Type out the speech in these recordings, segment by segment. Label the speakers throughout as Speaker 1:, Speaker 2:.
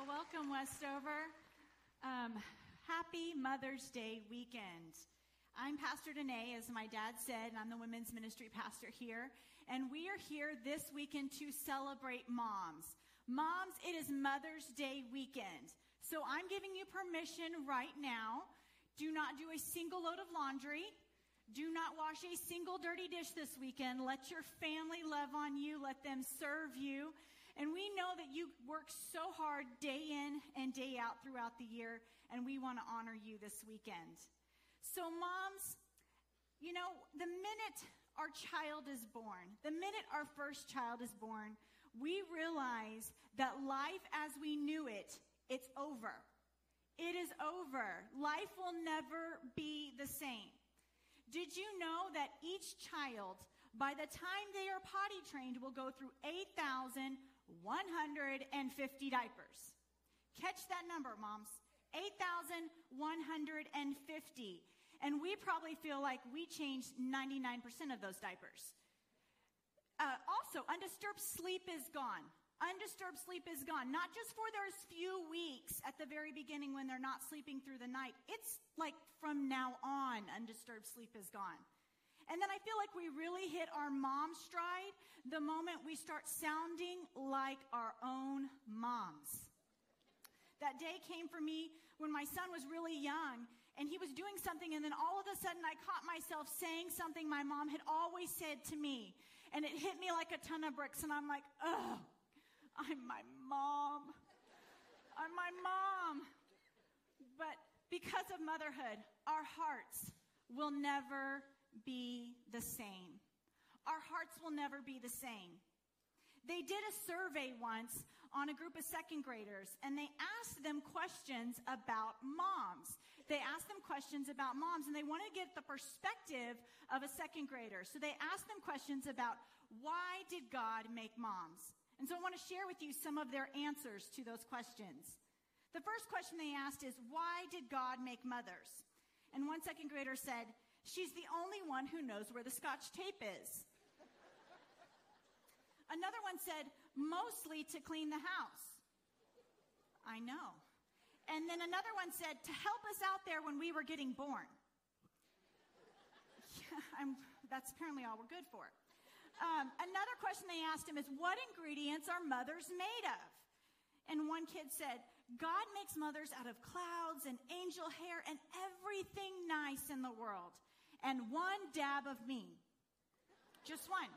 Speaker 1: Well, welcome, Westover. Um, happy Mother's Day weekend. I'm Pastor Danae, as my dad said, and I'm the women's ministry pastor here. And we are here this weekend to celebrate moms. Moms, it is Mother's Day weekend. So I'm giving you permission right now. Do not do a single load of laundry. Do not wash a single dirty dish this weekend. Let your family love on you. Let them serve you. And we know that you work so hard day in and day out throughout the year, and we want to honor you this weekend. So, moms, you know, the minute our child is born, the minute our first child is born, we realize that life as we knew it, it's over. It is over. Life will never be the same. Did you know that each child, by the time they are potty trained, will go through 8,150 diapers? Catch that number, moms. 8,150. And we probably feel like we changed 99% of those diapers. Uh, also, undisturbed sleep is gone. Undisturbed sleep is gone. Not just for those few weeks at the very beginning when they're not sleeping through the night. It's like from now on, undisturbed sleep is gone. And then I feel like we really hit our mom stride the moment we start sounding like our own moms. That day came for me when my son was really young and he was doing something, and then all of a sudden I caught myself saying something my mom had always said to me. And it hit me like a ton of bricks, and I'm like, oh, I'm my mom. I'm my mom. But because of motherhood, our hearts will never be the same. Our hearts will never be the same. They did a survey once on a group of second graders and they asked them questions about moms. They asked them questions about moms and they wanted to get the perspective of a second grader. So they asked them questions about why did God make moms? And so I want to share with you some of their answers to those questions. The first question they asked is, why did God make mothers? And one second grader said, she's the only one who knows where the scotch tape is. Another one said, mostly to clean the house. I know. And then another one said, to help us out there when we were getting born. Yeah, that's apparently all we're good for. Um, another question they asked him is, what ingredients are mothers made of? And one kid said, God makes mothers out of clouds and angel hair and everything nice in the world. And one dab of me. Just one.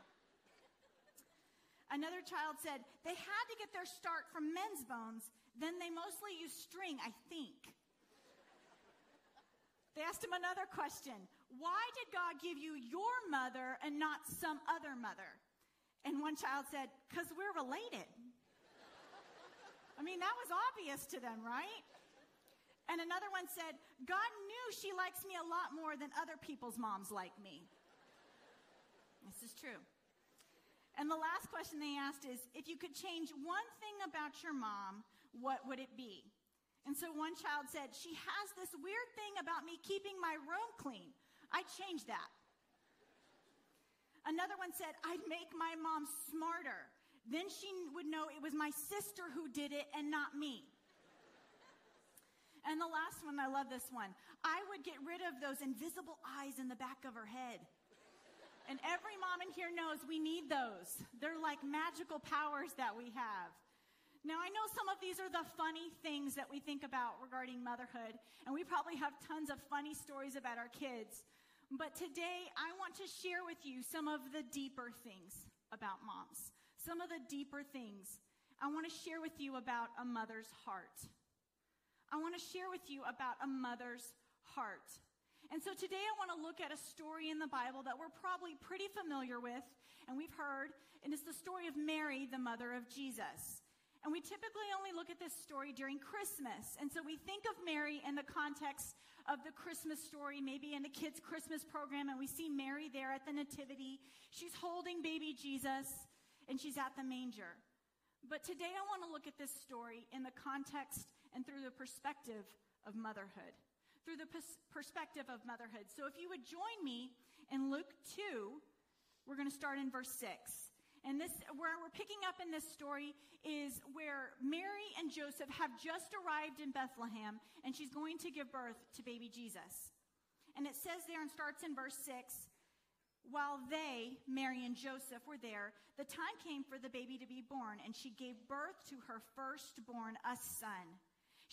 Speaker 1: Another child said they had to get their start from men's bones, then they mostly use string, I think. They asked him another question Why did God give you your mother and not some other mother? And one child said, Because we're related. I mean, that was obvious to them, right? And another one said, God knew she likes me a lot more than other people's moms like me. This is true. And the last question they asked is if you could change one thing about your mom, what would it be? And so one child said, She has this weird thing about me keeping my room clean. I'd change that. Another one said, I'd make my mom smarter. Then she would know it was my sister who did it and not me. And the last one, I love this one. I would get rid of those invisible eyes in the back of her head. And every mom in here knows we need those. They're like magical powers that we have. Now, I know some of these are the funny things that we think about regarding motherhood, and we probably have tons of funny stories about our kids. But today, I want to share with you some of the deeper things about moms, some of the deeper things. I want to share with you about a mother's heart. I want to share with you about a mother's heart. And so today I want to look at a story in the Bible that we're probably pretty familiar with and we've heard, and it's the story of Mary, the mother of Jesus. And we typically only look at this story during Christmas. And so we think of Mary in the context of the Christmas story, maybe in the kids' Christmas program, and we see Mary there at the Nativity. She's holding baby Jesus, and she's at the manger. But today I want to look at this story in the context and through the perspective of motherhood through the perspective of motherhood. So if you would join me in Luke 2, we're going to start in verse 6. And this, where we're picking up in this story is where Mary and Joseph have just arrived in Bethlehem, and she's going to give birth to baby Jesus. And it says there and starts in verse 6 while they, Mary and Joseph, were there, the time came for the baby to be born, and she gave birth to her firstborn, a son.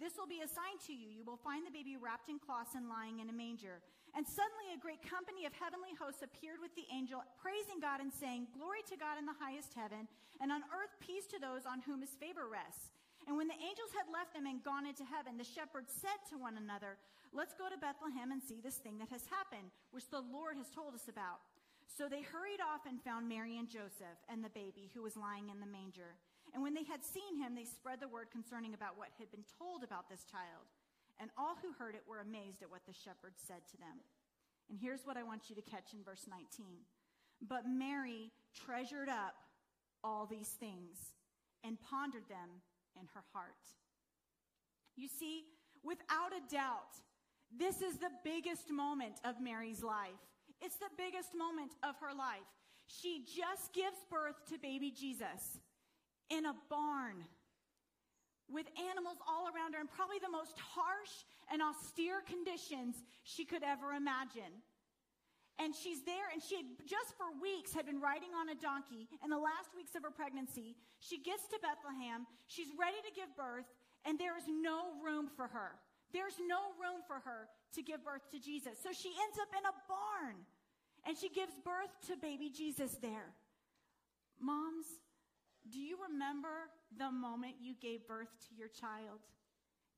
Speaker 1: This will be a sign to you. You will find the baby wrapped in cloths and lying in a manger. And suddenly a great company of heavenly hosts appeared with the angel, praising God and saying, Glory to God in the highest heaven, and on earth peace to those on whom his favor rests. And when the angels had left them and gone into heaven, the shepherds said to one another, Let's go to Bethlehem and see this thing that has happened, which the Lord has told us about. So they hurried off and found Mary and Joseph and the baby who was lying in the manger. And when they had seen him, they spread the word concerning about what had been told about this child. And all who heard it were amazed at what the shepherds said to them. And here's what I want you to catch in verse 19. But Mary treasured up all these things and pondered them in her heart. You see, without a doubt, this is the biggest moment of Mary's life. It's the biggest moment of her life. She just gives birth to baby Jesus in a barn with animals all around her in probably the most harsh and austere conditions she could ever imagine. And she's there, and she had just for weeks had been riding on a donkey. In the last weeks of her pregnancy, she gets to Bethlehem. She's ready to give birth, and there is no room for her. There's no room for her to give birth to Jesus. So she ends up in a barn, and she gives birth to baby Jesus there. Moms, remember the moment you gave birth to your child?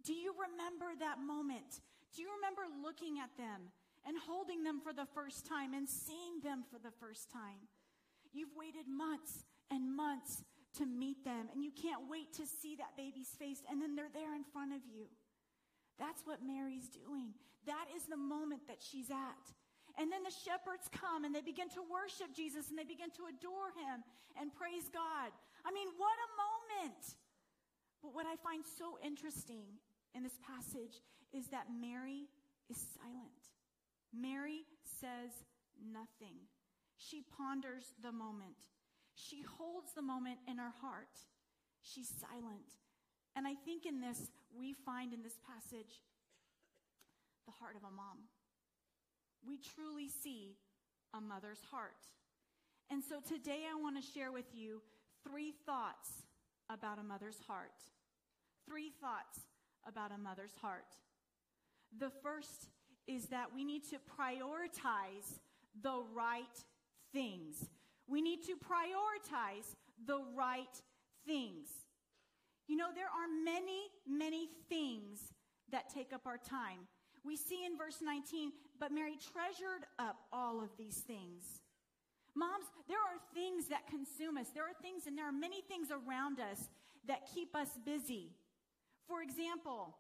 Speaker 1: Do you remember that moment? Do you remember looking at them and holding them for the first time and seeing them for the first time? You've waited months and months to meet them, and you can't wait to see that baby's face, and then they're there in front of you. That's what Mary's doing. That is the moment that she's at. And then the shepherds come and they begin to worship Jesus and they begin to adore him and praise God. I mean, what a moment. But what I find so interesting in this passage is that Mary is silent. Mary says nothing. She ponders the moment. She holds the moment in her heart. She's silent. And I think in this, we find in this passage the heart of a mom we truly see a mother's heart. And so today I want to share with you three thoughts about a mother's heart. Three thoughts about a mother's heart. The first is that we need to prioritize the right things. We need to prioritize the right things. You know, there are many, many things that take up our time. We see in verse 19, but Mary treasured up all of these things. Moms, there are things that consume us. There are things, and there are many things around us that keep us busy. For example,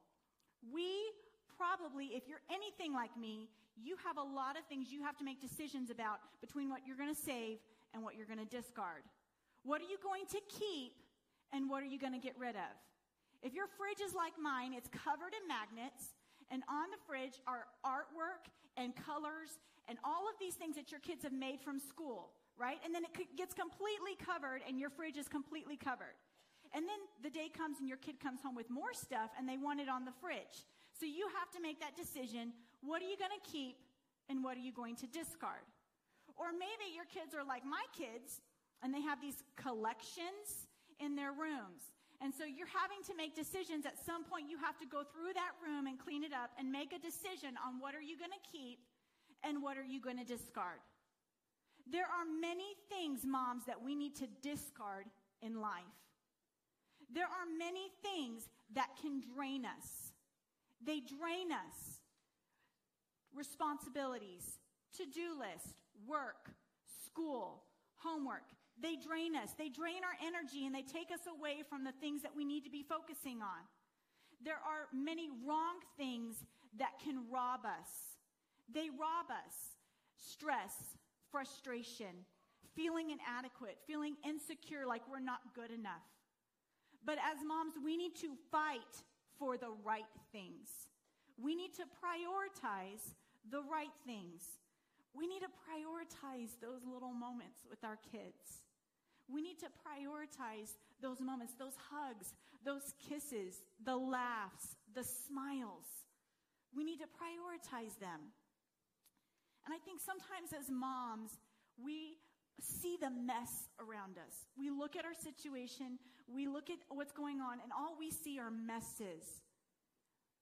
Speaker 1: we probably, if you're anything like me, you have a lot of things you have to make decisions about between what you're going to save and what you're going to discard. What are you going to keep and what are you going to get rid of? If your fridge is like mine, it's covered in magnets and on the fridge are artwork and colors and all of these things that your kids have made from school, right? And then it gets completely covered and your fridge is completely covered. And then the day comes and your kid comes home with more stuff and they want it on the fridge. So you have to make that decision. What are you going to keep and what are you going to discard? Or maybe your kids are like my kids and they have these collections in their rooms. And so you're having to make decisions. At some point, you have to go through that room and clean it up and make a decision on what are you going to keep and what are you going to discard. There are many things, moms, that we need to discard in life. There are many things that can drain us. They drain us. Responsibilities, to do list, work, school, homework, they drain us. They drain our energy and they take us away from the things that we need to be focusing on. There are many wrong things that can rob us. They rob us. Stress, frustration, feeling inadequate, feeling insecure like we're not good enough. But as moms, we need to fight for the right things. We need to prioritize the right things. We need to prioritize those little moments with our kids. We need to prioritize those moments, those hugs, those kisses, the laughs, the smiles. We need to prioritize them. And I think sometimes as moms, we see the mess around us. We look at our situation, we look at what's going on, and all we see are messes.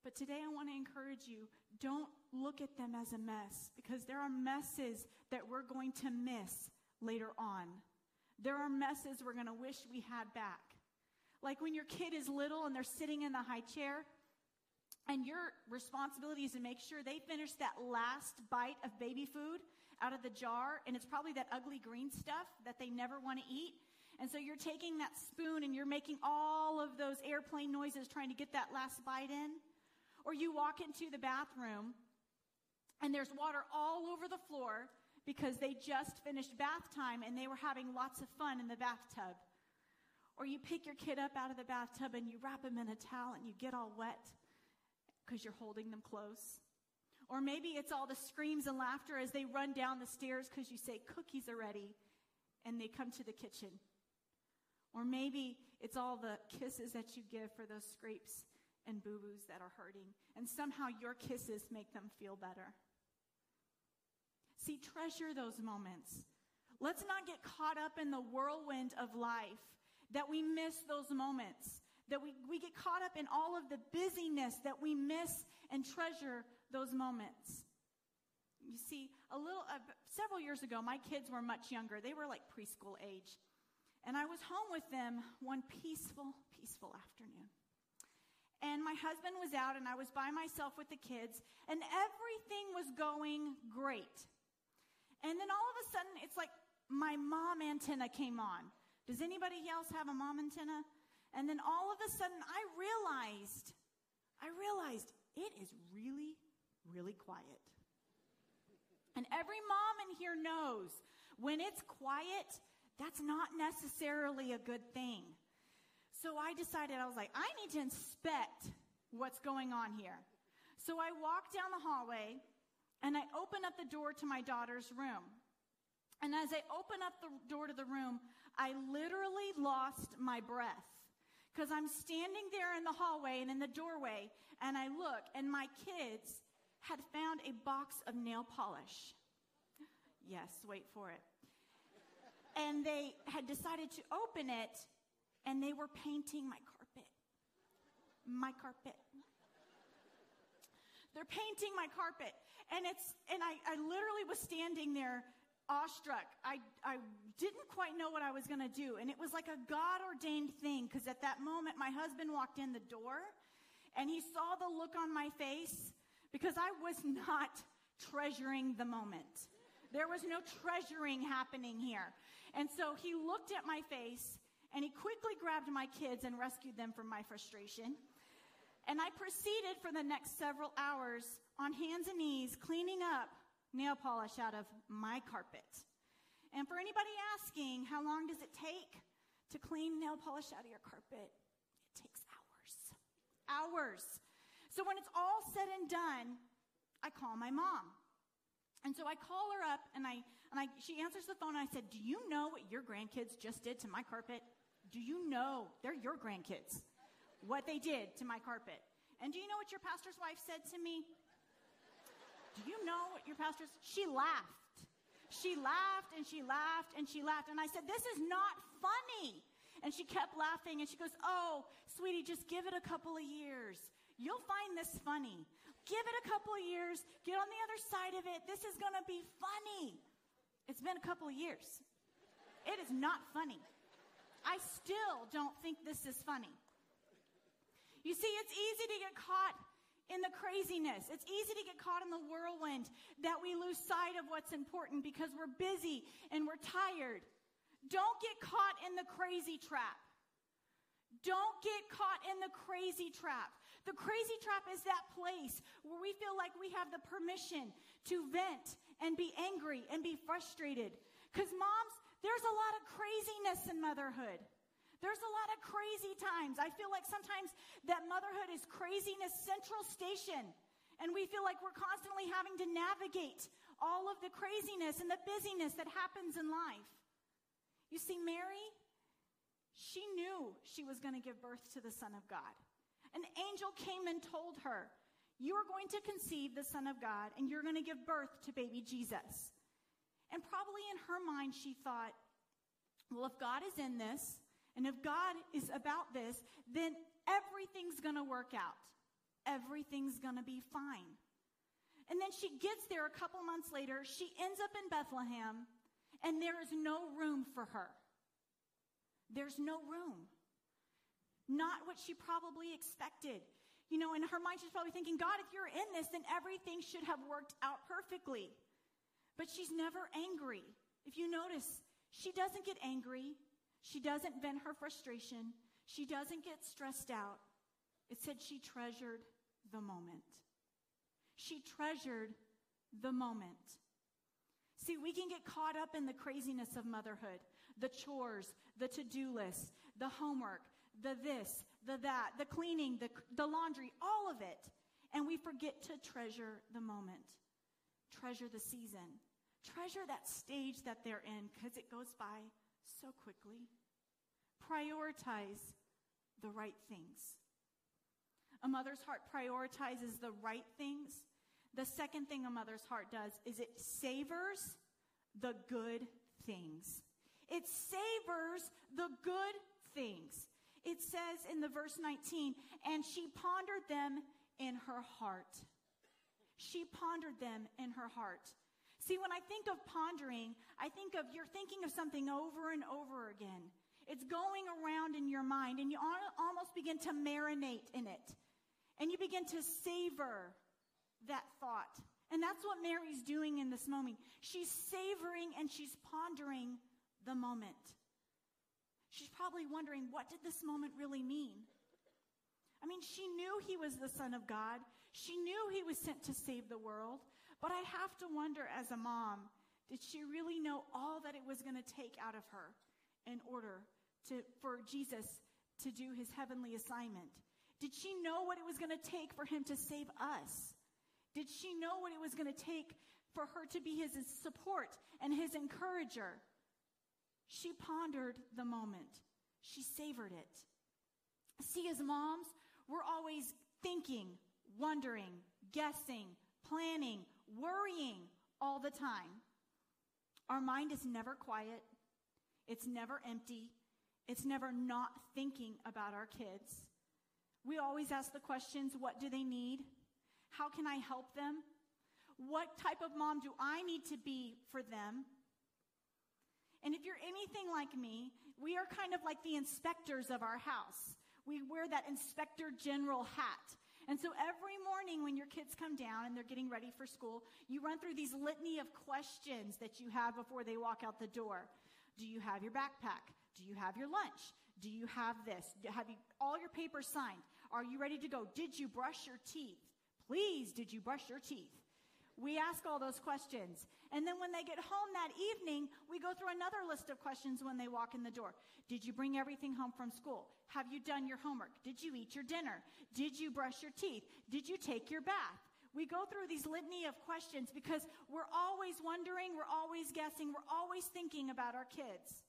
Speaker 1: But today I want to encourage you don't look at them as a mess because there are messes that we're going to miss later on. There are messes we're going to wish we had back. Like when your kid is little and they're sitting in the high chair, and your responsibility is to make sure they finish that last bite of baby food out of the jar, and it's probably that ugly green stuff that they never want to eat. And so you're taking that spoon and you're making all of those airplane noises trying to get that last bite in. Or you walk into the bathroom and there's water all over the floor because they just finished bath time and they were having lots of fun in the bathtub. Or you pick your kid up out of the bathtub and you wrap him in a towel and you get all wet because you're holding them close. Or maybe it's all the screams and laughter as they run down the stairs because you say, cookies are ready, and they come to the kitchen. Or maybe it's all the kisses that you give for those scrapes and boo boos that are hurting, and somehow your kisses make them feel better. See, treasure those moments. Let's not get caught up in the whirlwind of life that we miss those moments, that we, we get caught up in all of the busyness that we miss and treasure those moments. You see, a little, uh, several years ago, my kids were much younger. They were like preschool age. And I was home with them one peaceful, peaceful afternoon. And my husband was out, and I was by myself with the kids, and everything was going great. And then all of a sudden, it's like my mom antenna came on. Does anybody else have a mom antenna? And then all of a sudden, I realized, I realized it is really, really quiet. And every mom in here knows when it's quiet, that's not necessarily a good thing. So I decided, I was like, I need to inspect what's going on here. So I walk down the hallway and I open up the door to my daughter's room. And as I open up the door to the room, I literally lost my breath because I'm standing there in the hallway and in the doorway, and I look, and my kids had found a box of nail polish. Yes, wait for it. And they had decided to open it and they were painting my carpet. My carpet. They're painting my carpet. And it's, and I, I literally was standing there awestruck. I, I didn't quite know what I was going to do. And it was like a God ordained thing because at that moment, my husband walked in the door and he saw the look on my face because I was not treasuring the moment. There was no treasuring happening here. And so he looked at my face and he quickly grabbed my kids and rescued them from my frustration. And I proceeded for the next several hours on hands and knees cleaning up nail polish out of my carpet. And for anybody asking, how long does it take to clean nail polish out of your carpet? It takes hours. Hours. So when it's all said and done, I call my mom. And so I call her up and I, and I, she answers the phone and I said, do you know what your grandkids just did to my carpet? Do you know they're your grandkids? What they did to my carpet. And do you know what your pastor's wife said to me? Do you know what your pastor's? She laughed. She laughed and she laughed and she laughed. And I said, This is not funny. And she kept laughing and she goes, Oh, sweetie, just give it a couple of years. You'll find this funny. Give it a couple of years. Get on the other side of it. This is going to be funny. It's been a couple of years. It is not funny. I still don't think this is funny. You see, it's easy to get caught in the craziness. It's easy to get caught in the whirlwind that we lose sight of what's important because we're busy and we're tired. Don't get caught in the crazy trap. Don't get caught in the crazy trap. The crazy trap is that place where we feel like we have the permission to vent and be angry and be frustrated. Because, moms, there's a lot of craziness in motherhood. There's a lot of crazy times. I feel like sometimes that motherhood is craziness central station. And we feel like we're constantly having to navigate all of the craziness and the busyness that happens in life. You see, Mary, she knew she was going to give birth to the Son of God. An angel came and told her, You are going to conceive the Son of God, and you're going to give birth to baby Jesus. And probably in her mind, she thought, Well, if God is in this, and if God is about this, then everything's going to work out. Everything's going to be fine. And then she gets there a couple months later. She ends up in Bethlehem, and there is no room for her. There's no room. Not what she probably expected. You know, in her mind, she's probably thinking, God, if you're in this, then everything should have worked out perfectly. But she's never angry. If you notice, she doesn't get angry. She doesn't vent her frustration. She doesn't get stressed out. It said she treasured the moment. She treasured the moment. See, we can get caught up in the craziness of motherhood the chores, the to do list, the homework, the this, the that, the cleaning, the, the laundry, all of it. And we forget to treasure the moment, treasure the season, treasure that stage that they're in because it goes by so quickly. Prioritize the right things. A mother's heart prioritizes the right things. The second thing a mother's heart does is it savors the good things. It savors the good things. It says in the verse 19, and she pondered them in her heart. She pondered them in her heart. See, when I think of pondering, I think of you're thinking of something over and over again. It's going around in your mind, and you almost begin to marinate in it. And you begin to savor that thought. And that's what Mary's doing in this moment. She's savoring and she's pondering the moment. She's probably wondering, what did this moment really mean? I mean, she knew he was the Son of God. She knew he was sent to save the world. But I have to wonder as a mom, did she really know all that it was going to take out of her in order to, for Jesus to do his heavenly assignment? Did she know what it was going to take for him to save us? Did she know what it was going to take for her to be his support and his encourager? She pondered the moment. She savored it. See, as moms, we're always thinking, wondering, guessing, planning, worrying all the time. Our mind is never quiet, it's never empty, it's never not thinking about our kids. We always ask the questions what do they need? How can I help them? What type of mom do I need to be for them? And if you're anything like me, we are kind of like the inspectors of our house. We wear that inspector general hat. And so every morning when your kids come down and they're getting ready for school, you run through these litany of questions that you have before they walk out the door. Do you have your backpack? Do you have your lunch? Do you have this? Have you all your papers signed? Are you ready to go? Did you brush your teeth? Please, did you brush your teeth? We ask all those questions. And then when they get home that evening, we go through another list of questions when they walk in the door. Did you bring everything home from school? Have you done your homework? Did you eat your dinner? Did you brush your teeth? Did you take your bath? We go through these litany of questions because we're always wondering, we're always guessing, we're always thinking about our kids.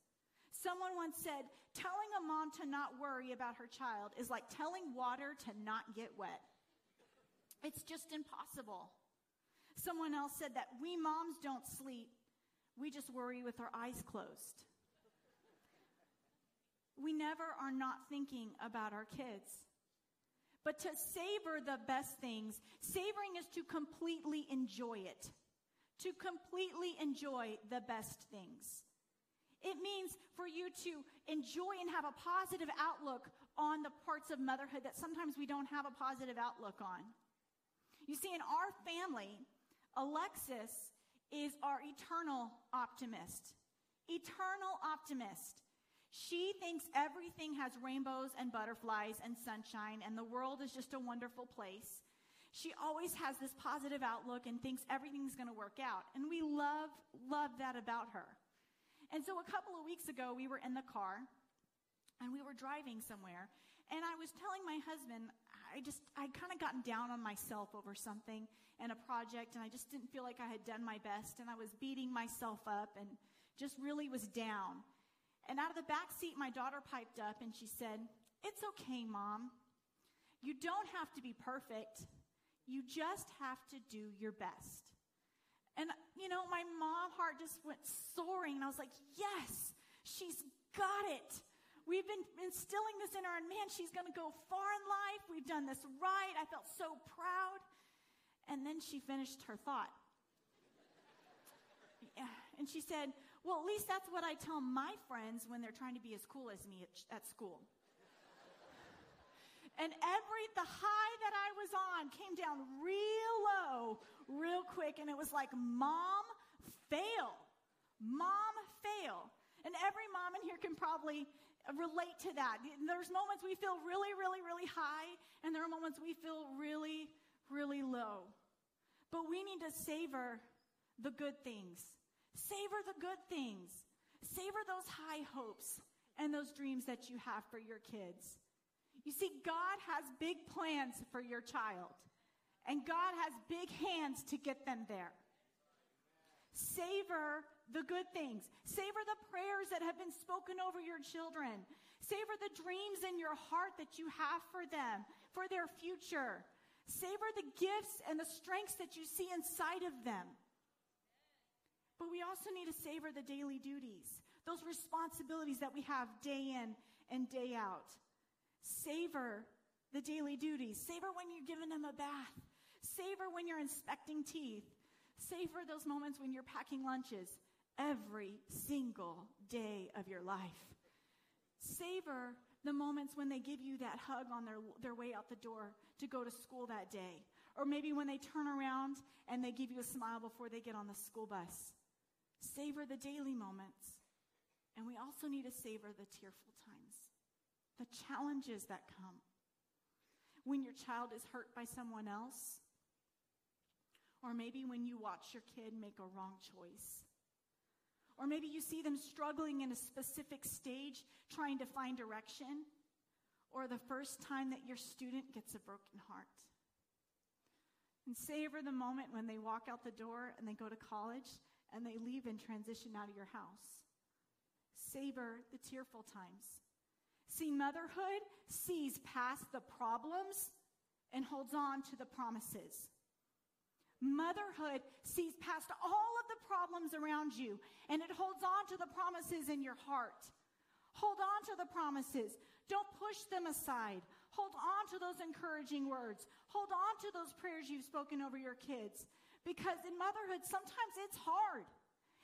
Speaker 1: Someone once said, telling a mom to not worry about her child is like telling water to not get wet. It's just impossible. Someone else said that we moms don't sleep, we just worry with our eyes closed. We never are not thinking about our kids. But to savor the best things, savoring is to completely enjoy it, to completely enjoy the best things. It means for you to enjoy and have a positive outlook on the parts of motherhood that sometimes we don't have a positive outlook on. You see, in our family, Alexis is our eternal optimist. eternal optimist. She thinks everything has rainbows and butterflies and sunshine, and the world is just a wonderful place. She always has this positive outlook and thinks everything's going to work out. And we love, love that about her. And so a couple of weeks ago, we were in the car and we were driving somewhere. And I was telling my husband, I just, I'd kind of gotten down on myself over something and a project, and I just didn't feel like I had done my best. And I was beating myself up and just really was down. And out of the back seat, my daughter piped up and she said, It's okay, mom. You don't have to be perfect. You just have to do your best. And, you know, my mom heart just went soaring, and I was like, yes, she's got it. We've been instilling this in her, and man, she's going to go far in life. We've done this right. I felt so proud. And then she finished her thought. And she said, Well, at least that's what I tell my friends when they're trying to be as cool as me at, at school. And every, the high that I was on came down real low, real quick. And it was like, mom, fail. Mom, fail. And every mom in here can probably relate to that. There's moments we feel really, really, really high, and there are moments we feel really, really low. But we need to savor the good things. Savor the good things. Savor those high hopes and those dreams that you have for your kids. You see, God has big plans for your child, and God has big hands to get them there. Savor the good things. Savor the prayers that have been spoken over your children. Savor the dreams in your heart that you have for them, for their future. Savor the gifts and the strengths that you see inside of them. But we also need to savor the daily duties, those responsibilities that we have day in and day out. Savor the daily duties. Savor when you're giving them a bath. Savor when you're inspecting teeth. Savor those moments when you're packing lunches every single day of your life. Savor the moments when they give you that hug on their, their way out the door to go to school that day. Or maybe when they turn around and they give you a smile before they get on the school bus. Savor the daily moments. And we also need to savor the tearful times, the challenges that come. When your child is hurt by someone else, or maybe when you watch your kid make a wrong choice. Or maybe you see them struggling in a specific stage trying to find direction. Or the first time that your student gets a broken heart. And savor the moment when they walk out the door and they go to college and they leave and transition out of your house. Savor the tearful times. See, motherhood sees past the problems and holds on to the promises. Motherhood sees past all the problems around you and it holds on to the promises in your heart. Hold on to the promises. Don't push them aside. Hold on to those encouraging words. Hold on to those prayers you've spoken over your kids. Because in motherhood, sometimes it's hard.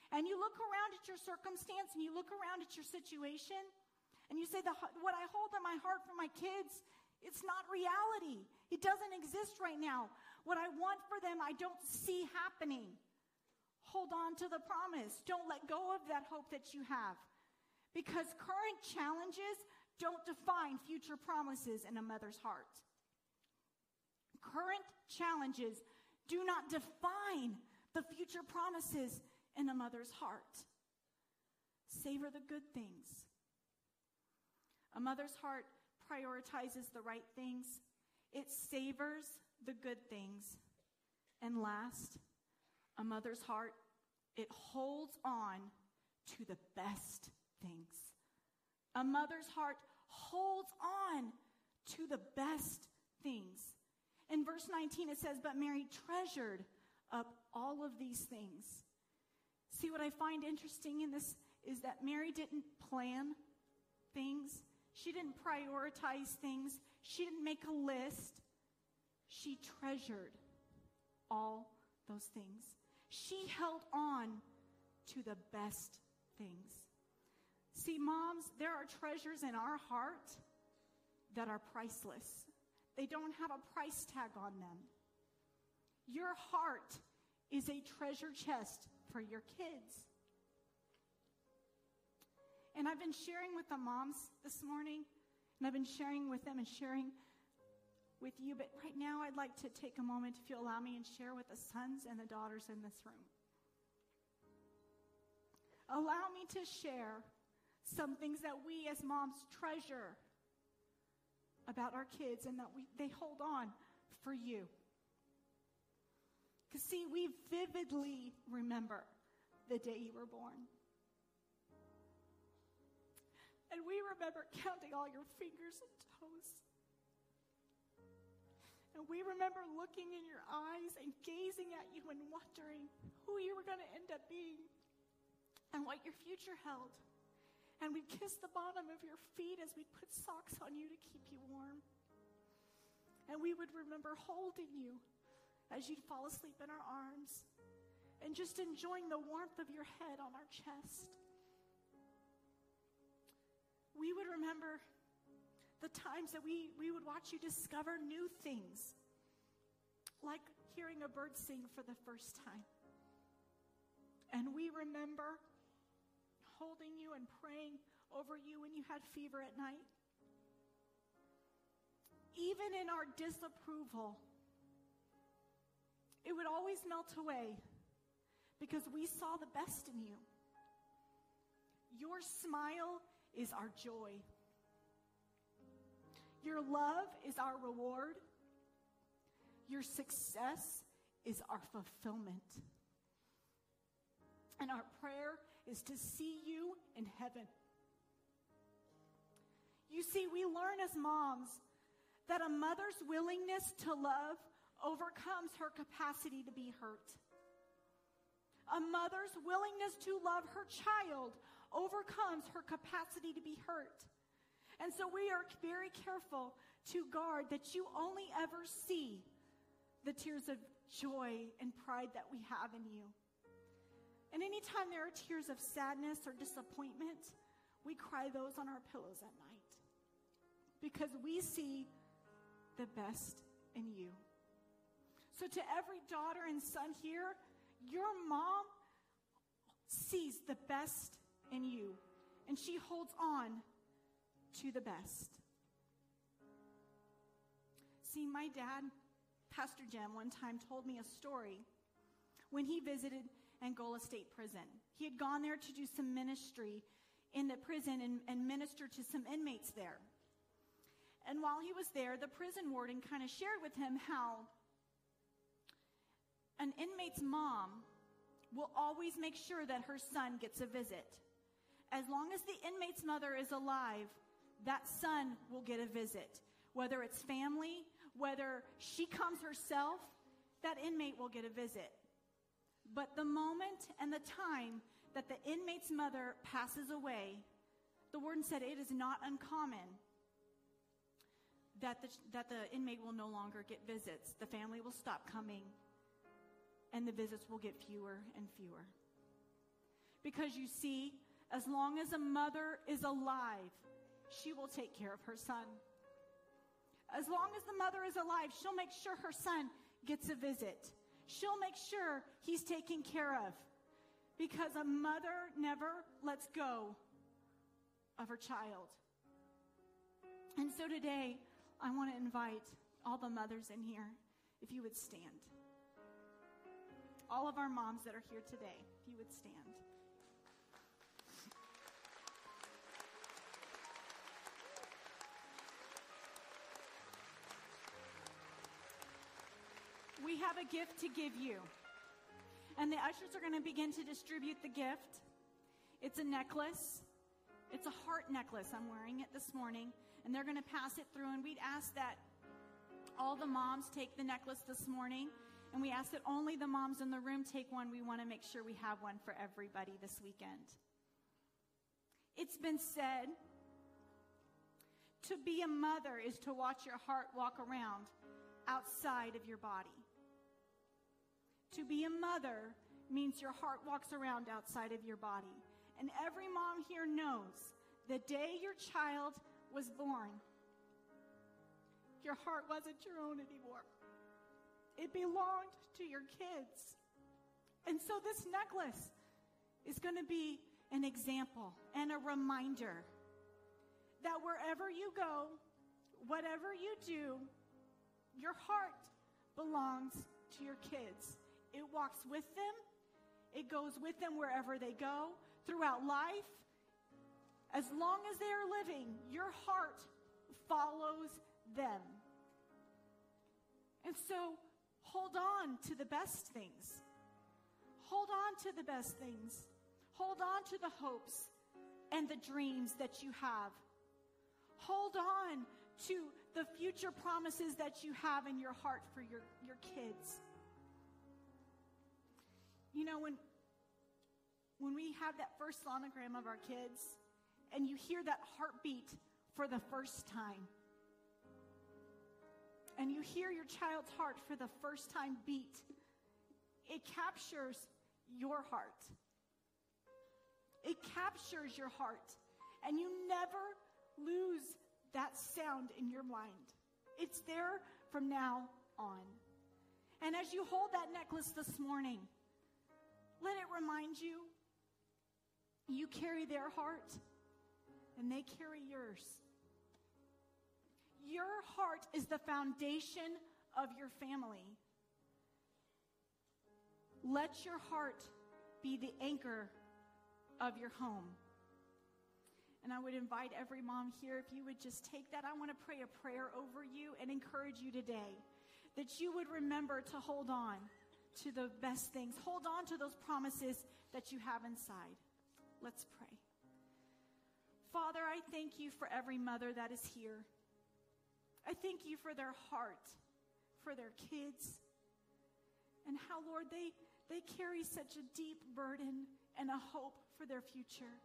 Speaker 1: And you look around at your circumstance and you look around at your situation and you say, what I hold in my heart for my kids, it's not reality. It doesn't exist right now. What I want for them, I don't see happening. Hold on to the promise. Don't let go of that hope that you have. Because current challenges don't define future promises in a mother's heart. Current challenges do not define the future promises in a mother's heart. Savor the good things. A mother's heart prioritizes the right things, it savors the good things. And last, a mother's heart, it holds on to the best things. A mother's heart holds on to the best things. In verse 19, it says, But Mary treasured up all of these things. See, what I find interesting in this is that Mary didn't plan things, she didn't prioritize things. She didn't make a list. She treasured all those things. She held on to the best things. See, moms, there are treasures in our heart that are priceless. They don't have a price tag on them. Your heart is a treasure chest for your kids. And I've been sharing with the moms this morning, and I've been sharing with them and sharing with you. But right now, I'd like to take a moment, if you'll allow me, and share with the sons and the daughters in this room. Allow me to share some things that we as moms treasure about our kids and that we, they hold on for you. Because, see, we vividly remember the day you were born. And we remember counting all your fingers and toes. And we remember looking in your eyes and gazing at you and wondering who you were going to end up being and what your future held. And we'd kiss the bottom of your feet as we'd put socks on you to keep you warm. And we would remember holding you as you'd fall asleep in our arms and just enjoying the warmth of your head on our chest. We would remember the times that we, we would watch you discover new things, like hearing a bird sing for the first time. And we remember holding you and praying over you when you had fever at night. Even in our disapproval, it would always melt away because we saw the best in you. Your smile is our joy. Your love is our reward. Your success is our fulfillment. And our prayer is to see you in heaven. You see, we learn as moms that a mother's willingness to love overcomes her capacity to be hurt. A mother's willingness to love her child overcomes her capacity to be hurt. And so we are very careful to guard that you only ever see the tears of joy and pride that we have in you. And anytime there are tears of sadness or disappointment, we cry those on our pillows at night because we see the best in you. So, to every daughter and son here, your mom sees the best in you, and she holds on to the best. See, my dad, Pastor Jim, one time told me a story when he visited Angola State Prison. He had gone there to do some ministry in the prison and, and minister to some inmates there. And while he was there, the prison warden kind of shared with him how an inmate's mom will always make sure that her son gets a visit. As long as the inmate's mother is alive, that son will get a visit. Whether it's family, whether she comes herself, that inmate will get a visit. But the moment and the time that the inmate's mother passes away, the warden said it is not uncommon that the, that the inmate will no longer get visits. The family will stop coming and the visits will get fewer and fewer. Because you see, as long as a mother is alive, she will take care of her son. As long as the mother is alive, she'll make sure her son gets a visit. She'll make sure he's taken care of. Because a mother never lets go of her child. And so today, I want to invite all the mothers in here, if you would stand all of our moms that are here today, if you would stand. We have a gift to give you. And the ushers are going to begin to distribute the gift. It's a necklace. It's a heart necklace. I'm wearing it this morning. And they're going to pass it through. And we'd ask that all the moms take the necklace this morning. And we ask that only the moms in the room take one. We want to make sure we have one for everybody this weekend. It's been said to be a mother is to watch your heart walk around outside of your body. To be a mother means your heart walks around outside of your body. And every mom here knows the day your child was born, your heart wasn't your own anymore. It belonged to your kids. And so this necklace is going to be an example and a reminder that wherever you go, whatever you do, your heart belongs to your kids. It walks with them, it goes with them wherever they go throughout life. As long as they are living, your heart follows them. And so hold on to the best things. Hold on to the best things. Hold on to the hopes and the dreams that you have. Hold on to the future promises that you have in your heart for your, your kids. You know, when, when we have that first sonogram of our kids and you hear that heartbeat for the first time, and you hear your child's heart for the first time beat, it captures your heart. It captures your heart. And you never lose that sound in your mind. It's there from now on. And as you hold that necklace this morning, let it remind you you carry their heart and they carry yours. Your heart is the foundation of your family. Let your heart be the anchor of your home. And I would invite every mom here, if you would just take that, I want to pray a prayer over you and encourage you today that you would remember to hold on to the best things. Hold on to those promises that you have inside. Let's pray. Father, I thank you for every mother that is here. I thank you for their heart, for their kids, and how, Lord, they, they carry such a deep burden and a hope for their future.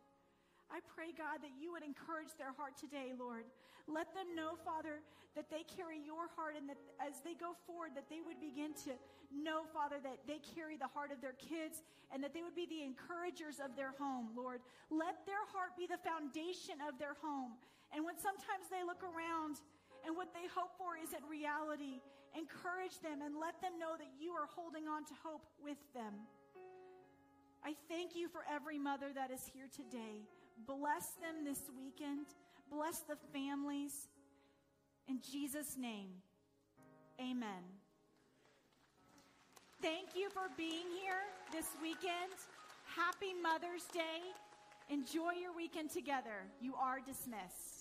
Speaker 1: I pray, God, that you would encourage their heart today, Lord. Let them know, Father, that they carry your heart and that as they go forward, that they would begin to know, Father, that they carry the heart of their kids and that they would be the encouragers of their home, Lord. Let their heart be the foundation of their home. And when sometimes they look around and what they hope for isn't reality, encourage them and let them know that you are holding on to hope with them. I thank you for every mother that is here today. Bless them this weekend. Bless the families. In Jesus' name, amen. Thank you for being here this weekend. Happy Mother's Day. Enjoy your weekend together. You are dismissed.